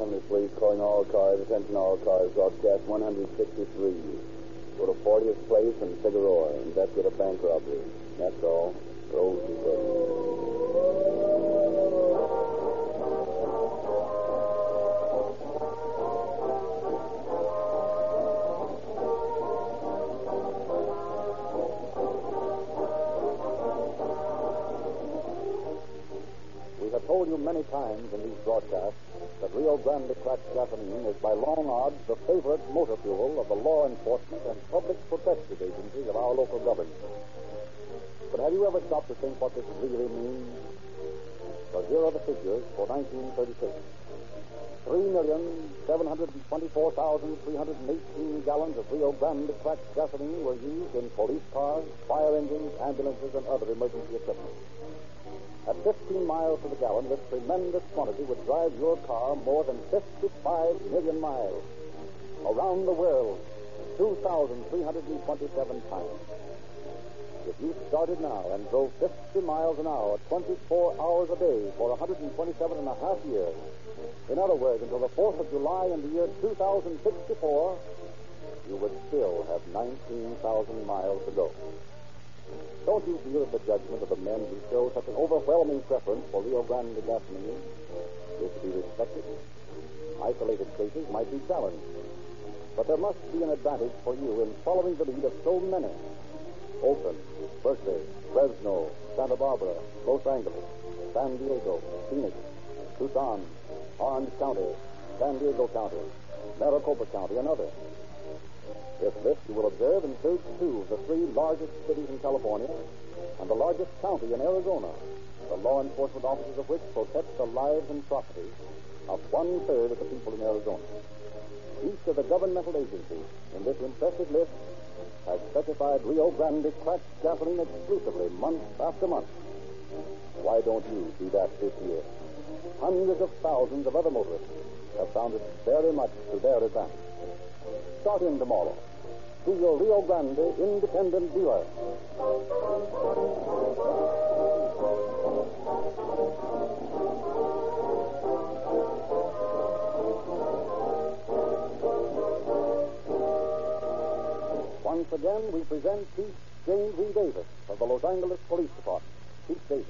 Angeles Police calling all cars, attention all cars, broadcast 163. Go to 40th Place and Figueroa, investigate a bank robbery. That's all. Rose many times in these broadcasts that Rio Grande cracked gasoline is by long odds the favorite motor fuel of the law enforcement and public protective agencies of our local government. But have you ever stopped to think what this really means? Well, here are the figures for 1936. 3,724,318 gallons of Rio Grande cracked gasoline were used in police cars, fire engines, ambulances, and other emergency equipment. At 15 miles to the gallon, this tremendous quantity would drive your car more than 55 million miles. Around the world, 2,327 times. If you started now and drove 50 miles an hour, 24 hours a day for 127 and a half years, in other words, until the 4th of July in the year 2064, you would still have 19,000 miles to go. Don't you feel that the judgment of the men who show such an overwhelming preference for Rio Grande gasoline is to be respected? Isolated cases might be challenged, but there must be an advantage for you in following the lead of so many. Oakland, Berkeley, Fresno, Santa Barbara, Los Angeles, San Diego, Phoenix, Tucson, Orange County, San Diego County, Maricopa County, and others. This list, you will observe, includes two of the three largest cities in California and the largest county in Arizona, the law enforcement officers of which protect the lives and property of one third of the people in Arizona. Each of the governmental agencies in this impressive list has specified Rio Grande cracked gasoline exclusively month after month. Why don't you do that this year? Hundreds of thousands of other motorists have found it very much to their advantage. Start in tomorrow. To your Rio Grande independent dealer. Once again, we present Chief James E. Davis of the Los Angeles Police Department. Chief Davis.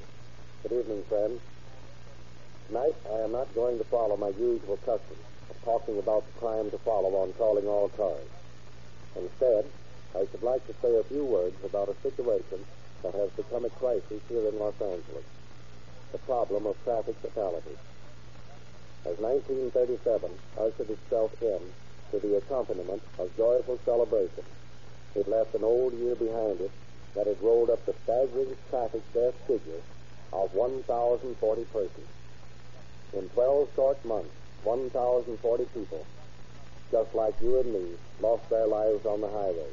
Good evening, friends. Tonight, I am not going to follow my usual custom talking about the crime to follow on calling all cars. Instead, I should like to say a few words about a situation that has become a crisis here in Los Angeles the problem of traffic fatalities. As 1937 ushered itself in to the accompaniment of joyful celebration, it left an old year behind it that had rolled up the staggering traffic death figure of 1,040 persons. In 12 short months, 1,040 people, just like you and me, lost their lives on the highway.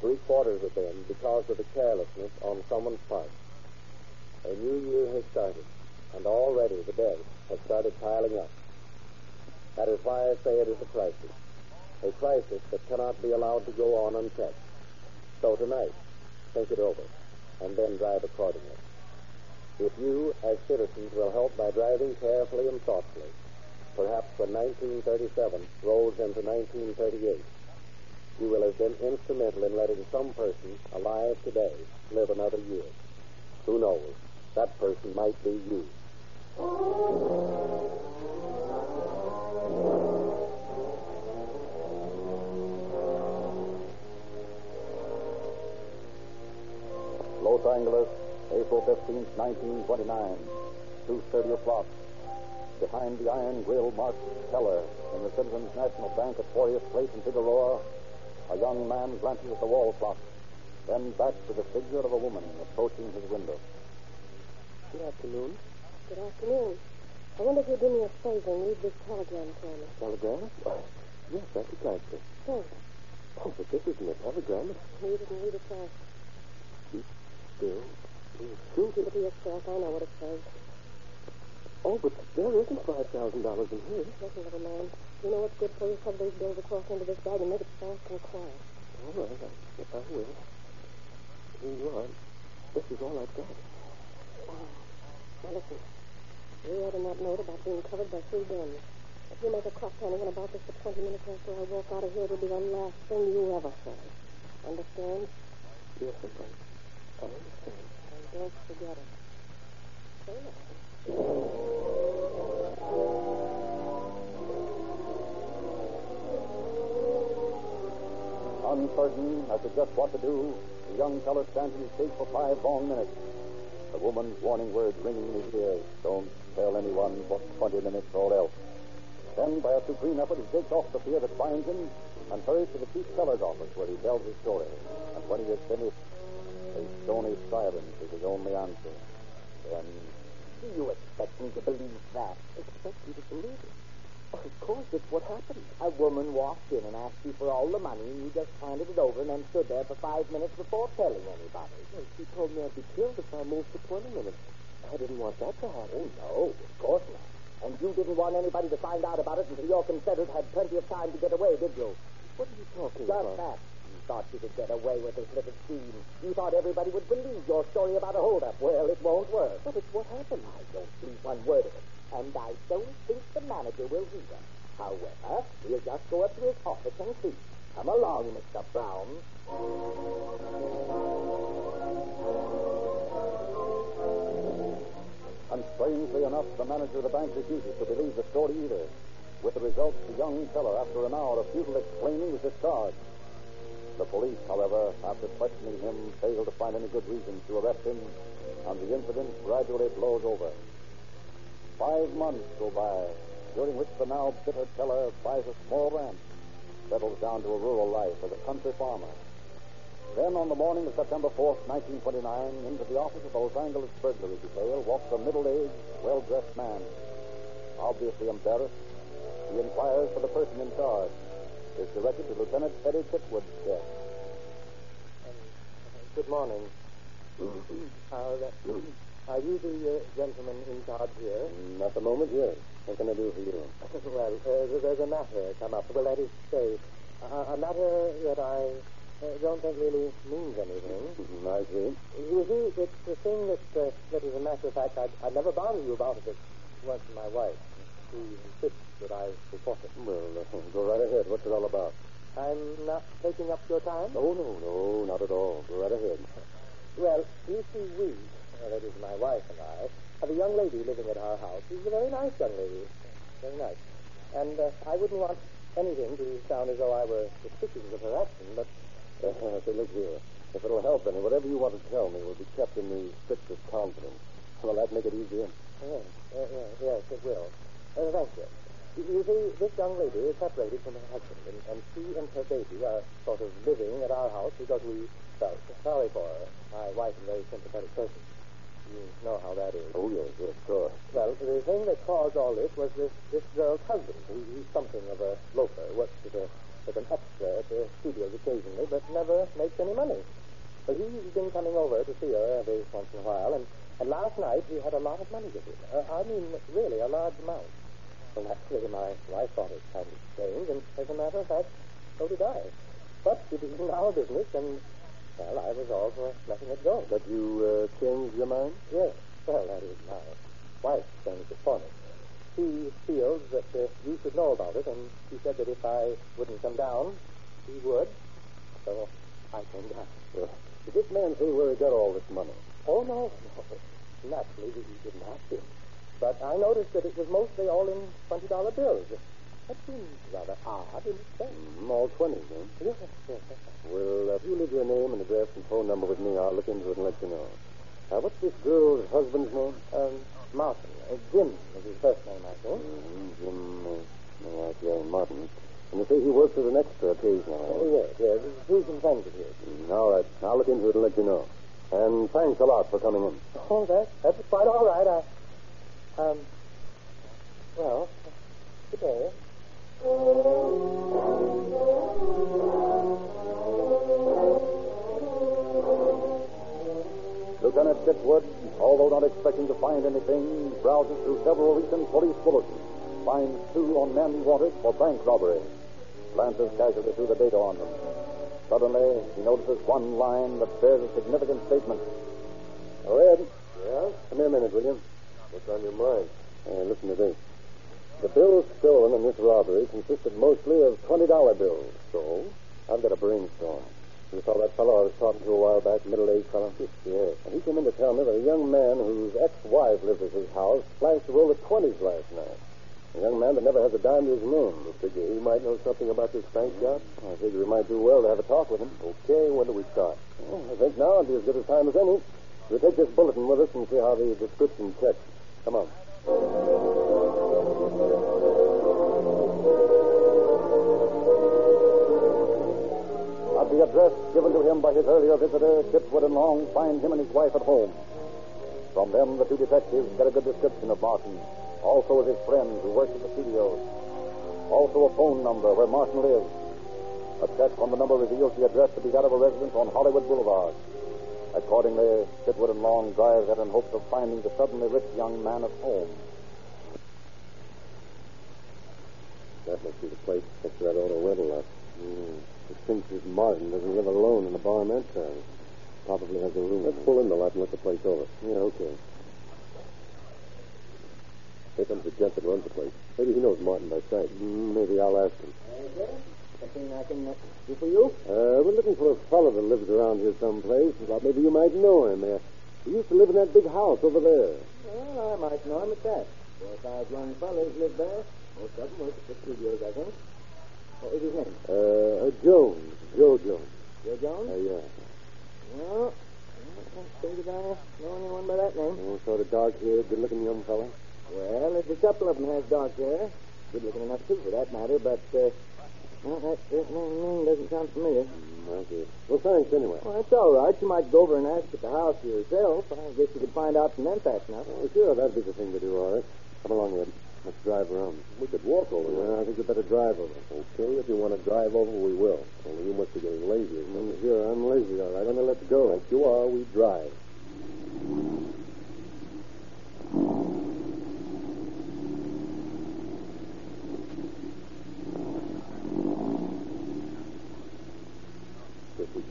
Three quarters of them because of the carelessness on someone's part. A new year has started, and already the deaths have started piling up. That is why I say it is a crisis. A crisis that cannot be allowed to go on unchecked. So tonight, think it over, and then drive accordingly. If you, as citizens, will help by driving carefully and thoughtfully, perhaps when 1937 rolls into 1938, you will have been instrumental in letting some person alive today live another year. Who knows? That person might be you. Los Angeles, April 15th, 1929, 2.30 o'clock. Behind the iron grill marked teller in the Citizens National Bank at 40th Place in Figueroa, a young man glances at the wall clock, then back to the figure of a woman approaching his window. Good afternoon. Good afternoon. I wonder if you'd do me a favor and read this telegram for me. Telegram? Why, Yes, that's exactly. Oh, Oh, but this isn't a telegram. You didn't read it fast. still. Shoot Look at yourself. I know what it says. Oh, but there isn't five thousand dollars in here. Listen, little man. You know what's good for you? Shove those bills across into this bag and make it fast and quiet. All right, I, I will. Here you are. This is all I've got. Now listen. You read in that note about being covered by three guns. If you make a crop anyone about this for 20 minutes after I walk out of here, it'll be the last thing you ever say. Understand? Yes, I understand. And don't forget it. Say that. Uncertain as to just what to do, the young fellow stands in his gate for five long minutes. The woman's warning words ringing in his ears. Don't tell anyone for 20 minutes or else. Then, by a supreme effort, he shakes off the fear that binds him and hurries to the chief teller's office where he tells his story. And when he has finished, a stony silence is his only answer. Then, Do you expect me to believe that? Expect you to believe it. Of course, it's what happened. A woman walked in and asked you for all the money, and you just handed it over and then stood there for five minutes before telling anybody. Well, she told me I'd be killed if I moved for 20 minutes. I didn't want that to happen. Oh, no, of course not. And you didn't want anybody to find out about it until your confederate had plenty of time to get away, did you? What are you talking Just about? that. Thought you could get away with this little scheme. You thought everybody would believe your story about a holdup. Well, it won't work. But it's what happened. I don't believe one word of it. And I don't think the manager will either. However, we'll just go up to his office and see. Come along, Mr. Brown. and strangely enough, the manager of the bank refuses to believe the story either. With the result, the young teller, after an hour of futile explaining, was discharged. The police, however, after questioning him, failed to find any good reason to arrest him, and the incident gradually blows over. Five months go by, during which the now bitter teller buys a small ranch, settles down to a rural life as a country farmer. Then, on the morning of September 4th, 1929, into the office of the Los Angeles burglary detail walks a middle-aged, well-dressed man. Obviously embarrassed, he inquires for the person in charge. Is directed to Lieutenant Eddie Chitwood's desk. Good morning. are, uh, are you the uh, gentleman in charge here? Mm, At the moment, yes. What can I do for you? well, uh, there's a matter come up. Well, that is to say, a, a matter that I uh, don't think really means anything. Mm, I see. You see, it's the thing that, uh, that a matter of fact, I'd, I'd never bother you about if it weren't for my wife. She insists that I report it. Well, uh, go right ahead. What's it all about? I'm not taking up your time? No, no, no, not at all. Go right ahead. Well, you see, we, uh, that is my wife and I, have a young lady living at our house. She's a very nice young lady. Very nice. And uh, I wouldn't want anything to sound as though I were suspicious of her action, but Uh, say, look here. If it'll help any, whatever you want to tell me will be kept in the strictest confidence. Will that make it easier? yes, yes, yes, it will. Uh, thank you. You see, this young lady is separated from her husband, and, and she and her baby are sort of living at our house because we felt sorry for her. My wife is a very sympathetic person. You know how that is. Oh, yes, yes, sure. Well, the thing that caused all this was this, this girl's husband. He, he's something of a loafer, works as, a, an extra at the studios occasionally, but never makes any money. Well, he's been coming over to see her every once in a while, and, and last night he had a lot of money with him. Uh, I mean, really, a large amount. Well, naturally, my wife thought it kind of strange, and as a matter of fact, so did I. But it isn't our business, and, well, I resolved for letting it go. But you uh, changed your mind? Yes. Well, that is my wife changed it for me. She feels that uh, you should know about it, and she said that if I wouldn't come down, she would. So I came down. Uh, did this man say where he got all this money? Oh, no, no. Naturally, he didn't have to. But I noticed that it was mostly all in $20 bills. That seems rather odd in itself. Mm, all 20, then. Yes, yes, yes. Well, uh, if you leave your name and address and phone number with me, I'll look into it and let you know. Now, what's this girl's husband's name? Um, Martin. Uh, Jim is his first name, I think. Mm, Jim, uh, right, yeah, Martin. And you say he works as an extra occasionally. Oh, yes, yes. He's some friends of his. Mm, all right. I'll look into it and let you know. And thanks a lot for coming in. Oh, that, uh, that's quite all right. I, um, well, good day. Lieutenant Chitwood, although not expecting to find anything, browses through several recent police bulletins, finds two on men wanted for bank robbery, glances casually through the data on them. Suddenly, he notices one line that bears a significant statement. Red. Yeah? Come here a minute, will you? What's on your mind? Uh, listen to this. The bills stolen in this robbery consisted mostly of $20 bills. So? I've got a brainstorm. You saw that fellow I was talking to a while back, middle-aged fellow? Yes. And he came in to tell me that a young man whose ex-wife lived at his house flashed a roll of 20s last night. A young man that never has a dime to his name. You figure he might know something about this bank job? I figure we might do well to have a talk with him. Okay, when do we start? Well, I think now would be as good a time as any. We'll take this bulletin with us and see how the description checks. Come on. At the address given to him by his earlier visitor, Chitwood and Long find him and his wife at home. From them, the two detectives get a good description of Martin, also of his friends who worked at the studios, also a phone number where Martin lives. A check on the number reveals the address to be that of a residence on Hollywood Boulevard. Accordingly, Chitwood and Long drive there in hopes of finding the suddenly rich young man at home. That must be the place next to that auto rental lot. Mm. It thinks this Martin doesn't live alone in the bar in that town. Probably has a room. Let's pull in the lot and look the place over. Yeah, okay. Here comes the gent that runs the place. Maybe he knows Martin by sight. Mm, maybe I'll ask him. I can uh, do for you? Uh, we're looking for a fellow that lives around here someplace. Thought maybe you might know him. Uh, he used to live in that big house over there. Well, I might know him at that. Four or five young fellows live there. Most of them work at the studios, I think. What was his name? Uh, uh Jones. Joe Jones. Joe Jones? Uh, yeah. Well, I don't think that I know anyone by that name. Oh, sort of dark haired, good looking young fellow. Well, there's a couple of them has dark hair. Good looking enough, too, for that matter, but, uh, well, that, that name doesn't sound familiar. Mm, okay. Well, thanks anyway. Well, that's all right. You might go over and ask at the house yourself. I guess you could find out from them fast enough. Oh, sure, that'd be the thing to do, all right. Come along, Ed. Let's drive around. We could walk over there. Yeah, I think we better drive over. Okay, if you want to drive over, we will. Only you must be getting lazy. Mm, sure, I'm lazy, all right. I'm going to let you go. Like you are, we drive.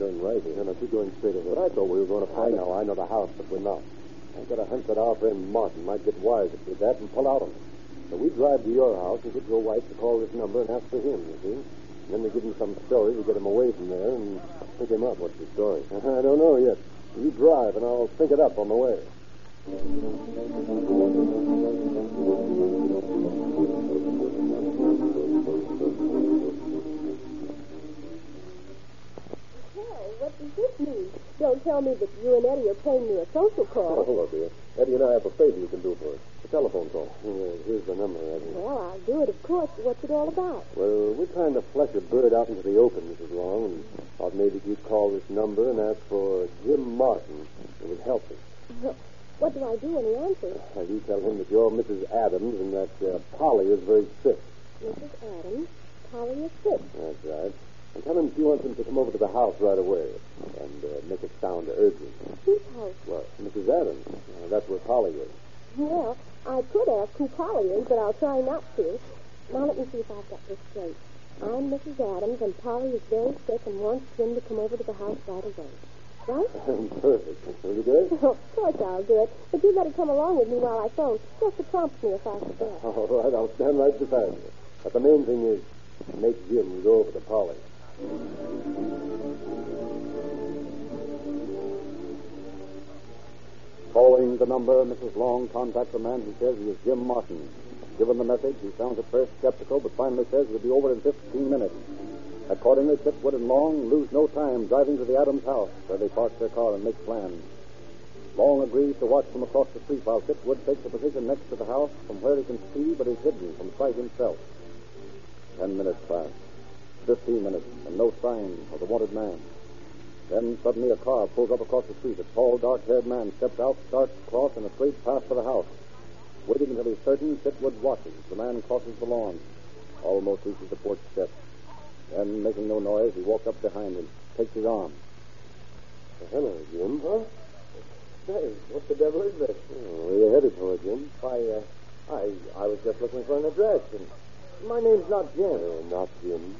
Turn right here. No, keep going straight ahead. I thought we were going to find. I know, I know the house, but we're not. I've got a hunch that our friend Martin might get wise to that and pull out on us. So we drive to your house and get your wife to call this number and ask for him, you see. And then we give him some story to get him away from there and pick him up. What's the story? I don't know yet. You drive and I'll think it up on the way. Does this mean? Don't tell me that you and Eddie are paying me a social Oh, call. hello, dear. Eddie and I have a favor you can do for us. A telephone call. Here's the number, Eddie. Well, I'll do it, of course. What's it all about? Well, we're trying to flush a bird out into the open, Mrs. Long, and thought maybe you'd call this number and ask for Jim Martin. It would help us. What do I do when he answers? Uh, you tell him that you're Mrs. Adams and that uh, Polly is very sick. Mrs. Adams, Polly is sick. That's right. And tell him she wants him to come over to the house right away and uh, make it sound urgent. Whose house? Well, Mrs. Adams. Uh, that's where Polly is. Well, I could ask who Polly is, but I'll try not to. Now let me see if I've got this straight. I'm Mrs. Adams, and Polly is very sick and wants Jim to come over to the house right away. Right? Perfect. Will you do it? of course I'll do it. But you better come along with me while I phone, just to prompt me if I forget. All right, I'll stand right beside you. But the main thing is make Jim go over to Polly. Calling the number, Mrs. Long contacts a man who says he is Jim Martin. Given the message, he sounds at first skeptical, but finally says he'll be over in 15 minutes. Accordingly, Chitwood and Long lose no time driving to the Adams house, where they park their car and make plans. Long agrees to watch from across the street while Chitwood takes a position next to the house from where he can see but is hidden from sight himself. Ten minutes pass. Fifteen minutes, and no sign of the wanted man. Then suddenly a car pulls up across the street. A tall, dark-haired man steps out, starts across in a straight path for the house. Waiting until he's certain, Chitwood watches. The man crosses the lawn. almost reaches the porch steps. Then, making no noise, he walks up behind him, takes his arm. hello, Jim. Huh? Say, what the devil is this? Oh, where you headed for, Jim? I, uh, I, I was just looking for an address, and my name's not Jim. Uh, not Jim.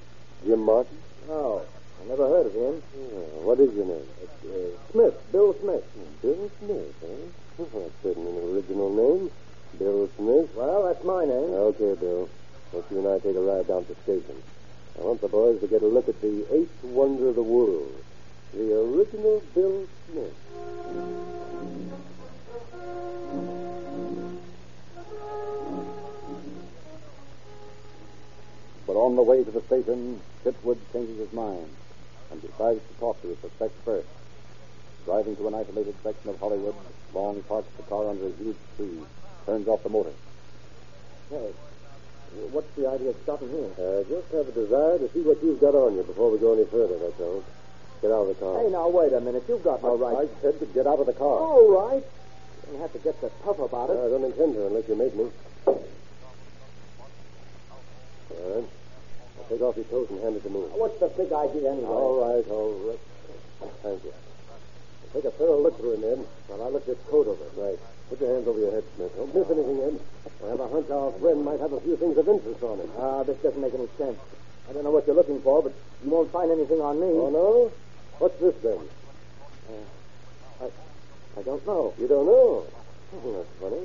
Jim Martin? No, I never heard of him. Uh, what is your name? It's uh, Smith, Bill Smith. Bill Smith, huh? That's certainly an original name. Bill Smith. Well, that's my name. Okay, Bill. Let's you and I take a ride down to the station. I want the boys to get a look at the eighth wonder of the world, the original Bill and decides to talk to his suspect first. Driving to an isolated section of Hollywood, Long parks the car under a huge tree, turns off the motor. Hey, what's the idea of stopping here? I just have a desire to see what you've got on you before we go any further, that's all. Get out of the car. Hey, now, wait a minute. You've got no right. I said to get out of the car. All right. You don't have to get so tough about it. I don't intend to unless you make me. All right. Now take off your coat and hand it to me. What's the big idea anyway? All right, all right. Thank you. Take a thorough look through him, Ed, while I look this coat over. Right. Put your hands over your head, Smith. Don't miss anything, Ed. I have a hunch our friend might have a few things of interest on him. Ah, this doesn't make any sense. I don't know what you're looking for, but you won't find anything on me. Oh, no? What's this, then? Uh, I, I don't know. You don't know? Oh, that's funny.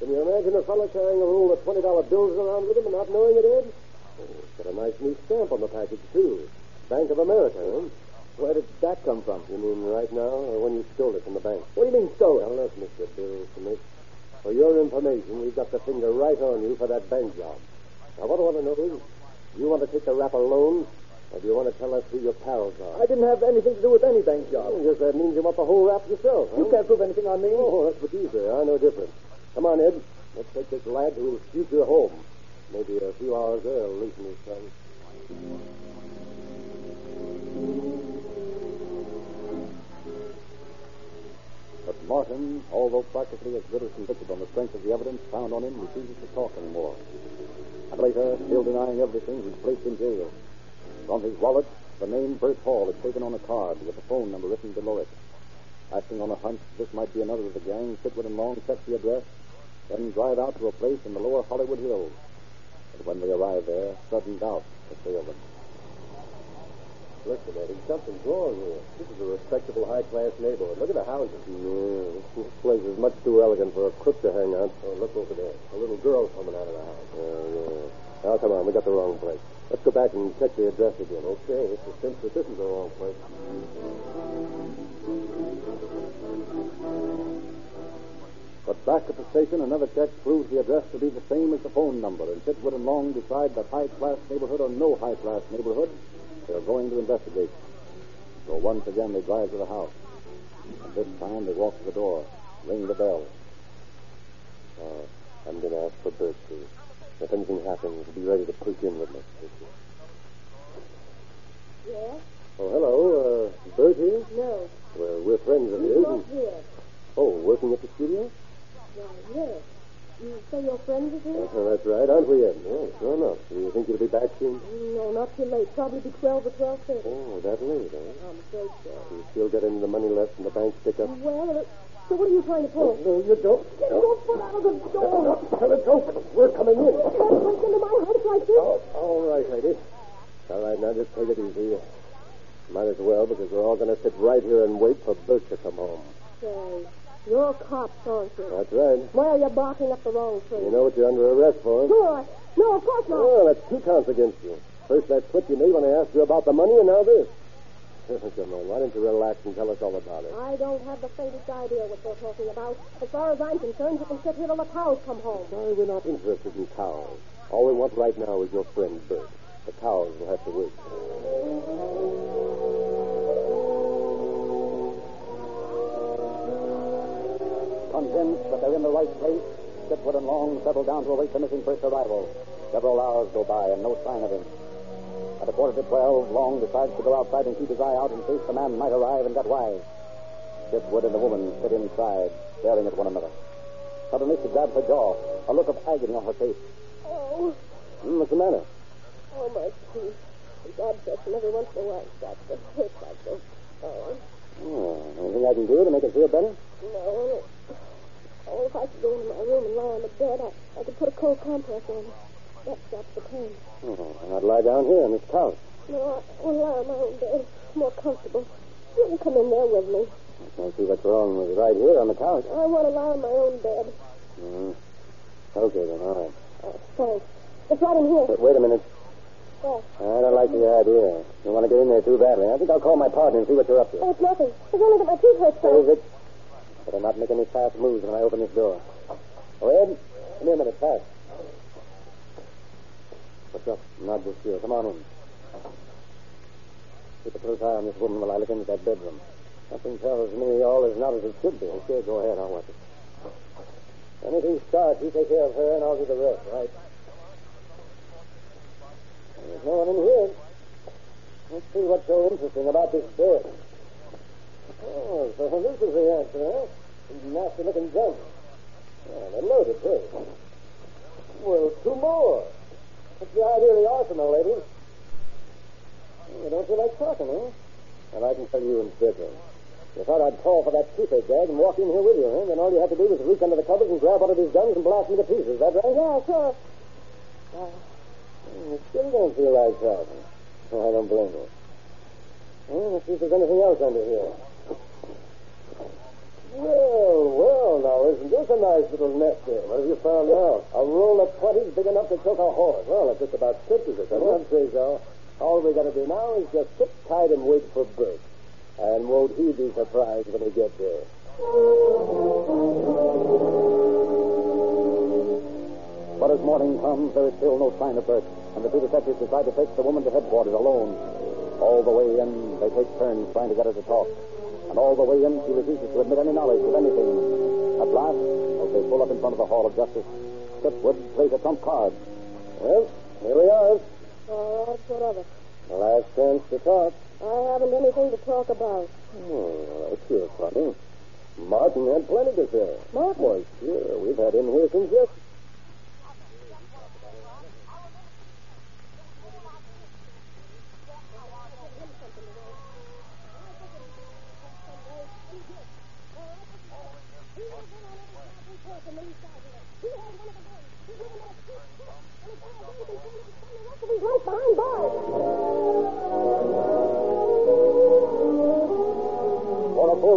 Can you imagine a fellow carrying a roll of $20 bills around with him and not knowing it, Ed? Oh, it's got a nice new stamp on the package, too. Bank of America, huh? Where did that come from? You mean right now, or when you stole it from the bank? What do you mean stole Well, it? look, Mr. Bill Smith. For your information, we've got the finger right on you for that bank job. Now, what I want to know is, do you want to take the rap alone, or do you want to tell us who your pals are? I didn't have anything to do with any bank job. Oh, yes, that means you want the whole rap yourself, huh? You can't prove anything on me. Oh, that's what you say. I know different. Come on, Ed. Let's take this lad to his future home. Maybe a few hours there will loosen his tongue. But Martin, although practically as good as convicted on the strength of the evidence found on him, refuses to talk anymore. And later, still denying everything, he's placed in jail. From his wallet, the name Bert Hall is taken on a card with a phone number written below it. Acting on a hunch this might be another of the gang, Chitwood and Long check the address, then drive out to a place in the lower Hollywood Hills. But when they arrive there, sudden doubt assails them. Listen, Eddie, something's wrong here. This is a respectable, high-class neighborhood. Look at the houses. Yeah, this place is much too elegant for a crook to hang out. Oh, look over there. A little girl coming out of the house. Oh, yeah. Now, come on. We got the wrong place. Let's go back and check the address again. Okay, it's a sense that this is the wrong place. But back at the station, another check proves the address to be the same as the phone number, and Chitwood and Long decide that high-class neighborhood or no high-class neighborhood, they're going to investigate. So once again, they drive to the house. And this time, they walk to the door, ring the bell. Uh, I'm going to ask for Bert, too. If anything happens, be ready to push in with me. Yes? Oh, hello. Uh, Bert here? No. Well, we're friends of He's his. not and- here. Oh, working at the studio? Why, yes. You say your friend is here? That's right, aren't we, Ed? Yeah, sure enough. Do you think you'll be back soon? No, not too late. Probably be 12 or 12.30. Oh, that late, huh? I'm afraid so. You still get any of the money left in the bank pickup? Well, uh, so what are you trying to pull? No, you don't. Get your foot out of the door! Tell it open. We're coming in. You can't break into my house like this. Oh, all right, lady. All right, now just take it easy. Might as well, because we're all going to sit right here and wait for Bert to come home. Say, you're cops, aren't you? That's right. Why are you're barking up the wrong tree. You know what you're under arrest for? No, no, of course not. Oh, that's two counts against you. First that slip you made when I asked you about the money, and now this. Come on, why don't you relax and tell us all about it? I don't have the faintest idea what they're talking about. As far as I'm concerned, you can sit here till the cows come home. Sorry, we're not interested in cows. All we want right now is your friend Bert. The cows will have to wait. Convinced that they're in the right place, Chitwood and Long settle down to await the missing Bert's arrival. Several hours go by and no sign of him. At a quarter to twelve, Long decides to go outside and keep his eye out in case the man might arrive and get wise. Chitwood and the woman sit inside, staring at one another. Suddenly she grabs her jaw, a look of agony on her face. Oh, Hmm, what's the matter? Oh, my teeth. God bless them. Every once in a while it starts to hurt like this. Oh, Oh, anything I can do to make it feel better? no. Oh, if I could go into my room and lie on the bed, I, I could put a cold compress on it. That stops the pain. Oh, and I'd lie down here on this couch. No, I will lie on my own bed. It's more comfortable. You can come in there with me. I can't see what's wrong with right here on the couch. I want to lie on my own bed. Mm. Okay, then, all right. Oh, thanks. It's right in here. But wait a minute. Yes. I don't like the idea. You want to get in there too badly. I think I'll call my partner and see what you're up to. Oh, it's nothing. It's only that my teeth hurt so. Is it? Better not make any fast moves when I open this door. Oh, Ed, come here a minute, fast. What's up? Not just here. Come on in. Keep a close eye on this woman while I look into that bedroom. Something tells me all is not as it should be. Okay, go ahead. I'll watch it. Anything starts, you take care of her, and I'll do the rest, right? There's no one in here. Let's see what's so interesting about this bed. Oh, so this is the answer, huh? These nasty-looking guns. Yeah, they're loaded, too. Well, two more. What's the idea of the arsenal, lady? Oh, don't you like talking, huh? Well, I can tell you instead, then. You thought I'd call for that toothache gag and walk in here with you, huh? Then all you had to do was reach under the covers and grab one of his guns and blast me to pieces. Is that right? Yeah, sure. Uh, you still don't feel like talking. I don't blame you. Well, let's see if there's anything else under here. Well, well, now, isn't this a nice little nest here? What have you found now? A roll of twenties big enough to choke a horse. Well, it just about stitches it, doesn't it? say so. All we got to do now is just sit tight and wait for Bert. And won't he be surprised when he gets there? But as morning comes, there is still no sign of Bert, and the two detectives decide to take the woman to headquarters alone. All the way in, they take turns trying to get her to talk. And all the way in, she refuses to admit any knowledge of anything. At last, as they pull up in front of the Hall of Justice, Chitwood plays a trump card. Well, here we are. All right, what of it? The last chance to talk. I haven't anything to talk about. Oh, that's sure funny. Martin had plenty to say. Martin? Why, sure. We've had him here since yesterday.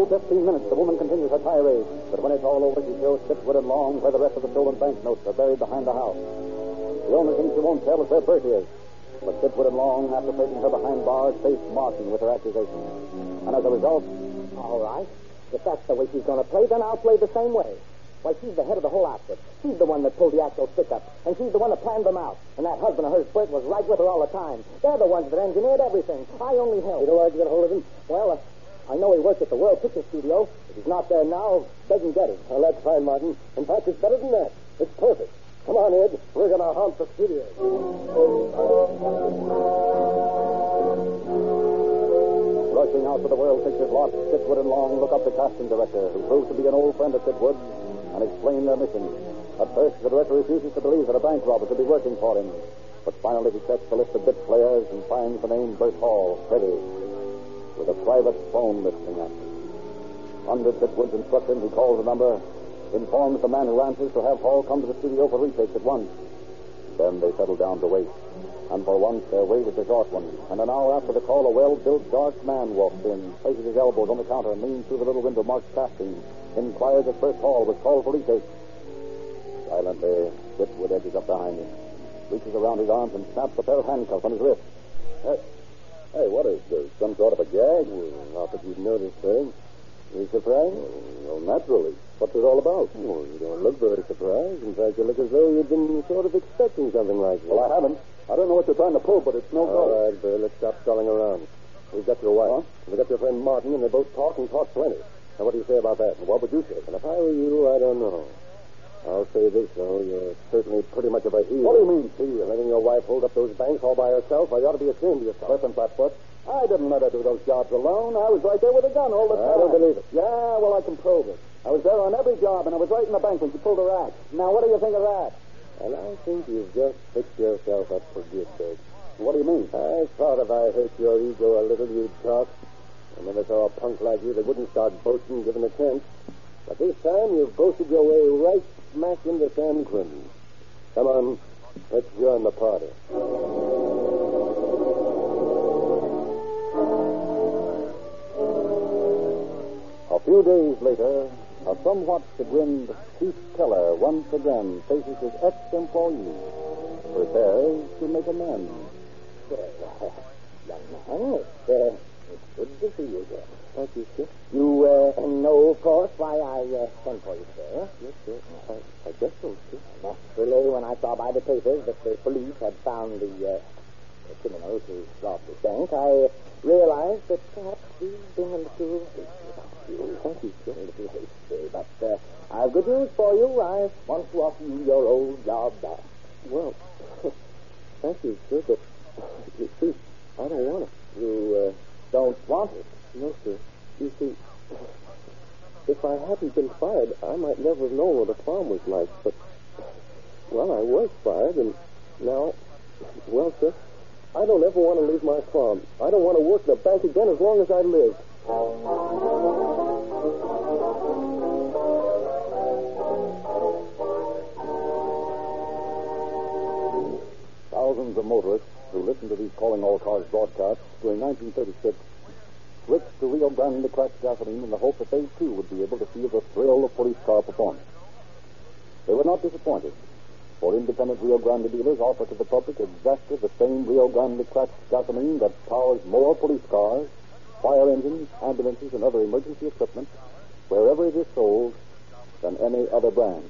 Full 15 minutes, the woman continues her tirade. But when it's all over, she shows and Long where the rest of the stolen banknotes are buried behind the house. The only thing she won't tell is where Bert is. But Chitwood and Long, after taking her behind bars, face Martin with her accusations. And as a result, All right. If that's the way she's going to play, then I'll play the same way. Why, she's the head of the whole outfit. She's the one that pulled the actual stick up. And she's the one that planned them out. And that husband of hers, Bert, was right with her all the time. They're the ones that engineered everything. I only helped. you know where'd you get hold of him? Well, uh, I know he worked at the World Picture Studio. If he's not there now, they can get him. Well, that's fine, Martin. In fact, it's better than that. It's perfect. Come on, Ed. We're going to haunt the studio. Rushing out to the World Pictures lot, Chitwood and Long look up the casting director, who proves to be an old friend of Chitwood, and explain their mission. At first, the director refuses to believe that a bank robber could be working for him. But finally, he checks the list of bit players and finds the name Bert Hall, ready, with a private phone listing up. Under Chitwood's instructions, he calls the number, informs the man who answers to have Hall come to the studio for retakes at once. Then they settle down to wait. And for once, their wait was a short one. And an hour after the call, a well-built, dark man walks in, places his elbows on the counter, and leans through the little window marked casting, inquires if Bert Hall was called for retake. Silently, Chitwood edges up behind him, reaches around his arms, and snaps a pair of handcuffs on his wrist. Hey, hey what is this? Some sort of a gag? Well, not that you've noticed, sir. You surprised? Oh, well, naturally. What's it all about? Hmm. Well, you don't look very surprised. In fact, you look as though you'd been sort of expecting something like this. Well, I haven't. I don't know what you're trying to pull, but it's no good. All right, Bill, let's stop stalling around. We've got your wife. We've got your friend Martin, and they both talk and talk plenty. Now, what do you say about that? And what would you say? And if I were you, I don't know. I'll say this, though. You're certainly pretty much of a heel. What do you mean, heel? Letting your wife hold up those banks all by herself, why, you ought to be ashamed of yourself. Listen, Flatfoot. I didn't let her do those jobs alone. I was right there with a gun all the time. I don't believe it. Yeah, well, I can prove it. I was there on every job, and I was right in the bank when she pulled her act. Now, what do you think of that? And I think you've just fixed yourself up for good, Bert. What do you mean? I thought if I hurt your ego a little, you'd talk. I never saw a punk like you that wouldn't start boasting given a chance. But this time you've boasted your way right smack into San Quentin. Come on, let's join the party. A few days later, a somewhat chagrined Chief Keller once again faces his ex-employee, prepares to make amends. Well, young man, it's, uh, it's good to see you again. Thank you, sir. You uh, know, of course, why I uh, sent for you, sir. Yes, sir. I, I guess so, sir. Naturally, when I saw by the papers that the police had found the, uh, the criminal who robbed the bank, I realized that perhaps we've been a little you. Thank you, sir. A little hasty, but uh, I've good news for you. I want to offer you your old job back. Well, thank you, sir, but you see, I don't want it. You uh, don't want it? No, sir. You see, if I hadn't been fired, I might never have known what a farm was like. But, well, I was fired, and now, well, sir, I don't ever want to leave my farm. I don't want to work in a bank again as long as I live. Thousands of motorists who listened to these calling all cars broadcasts during 1936 switched to Rio Grande cracked gasoline in the hope that they too would be able to feel the thrill of police car performance. They were not disappointed, for independent Rio Grande dealers offer to the public exactly the same Rio Grande cracked gasoline that powers more police cars, fire engines, ambulances, and other emergency equipment wherever it is sold than any other brand.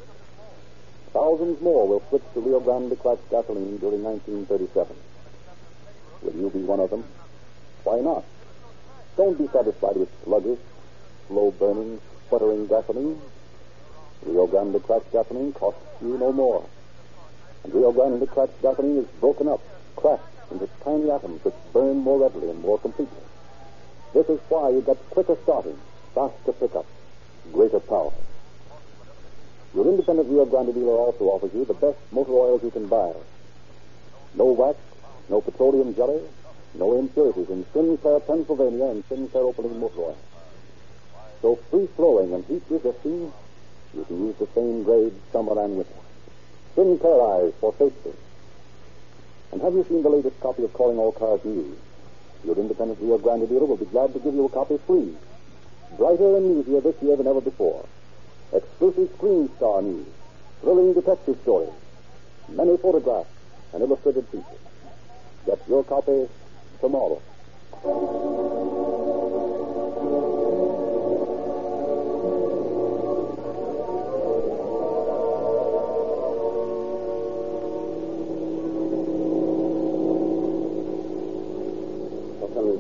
Thousands more will switch to Rio Grande cracked gasoline during 1937. Will you be one of them? Why not? Don't be satisfied with sluggish, slow burning, sputtering gasoline. Rio Grande cracked gasoline costs you no more. And Rio Grande cracked gasoline is broken up, cracked into tiny atoms which burn more readily and more completely. This is why you get quicker starting, faster pickup, greater power. Your independent Rio Grande dealer also offers you the best motor oils you can buy. No wax, no petroleum jelly, no impurities in Sinclair, Pennsylvania, and Sinclair Opaline motor oil. So free flowing and heat resisting, you can use the same grade summer and winter. Sinclairize for safety. And have you seen the latest copy of Calling All Cars News? Your independent Rio Grande dealer will be glad to give you a copy free. Brighter and easier this year than ever before. Exclusive screen star news, thrilling detective stories, many photographs, and illustrated features. Get your copy tomorrow.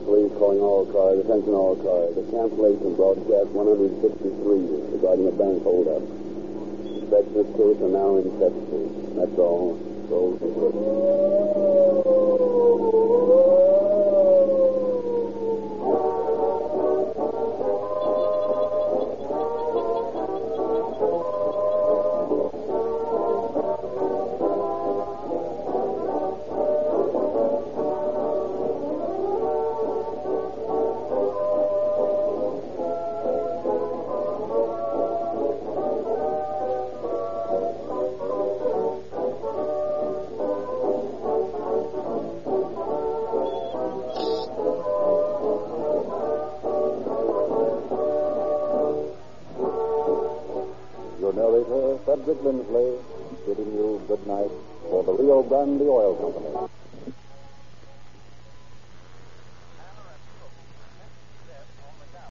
Police calling all cars, attention all cars. The cancellation broadcast 163 regarding a bank holdup. Suspects case are now in custody. That's all. Roll the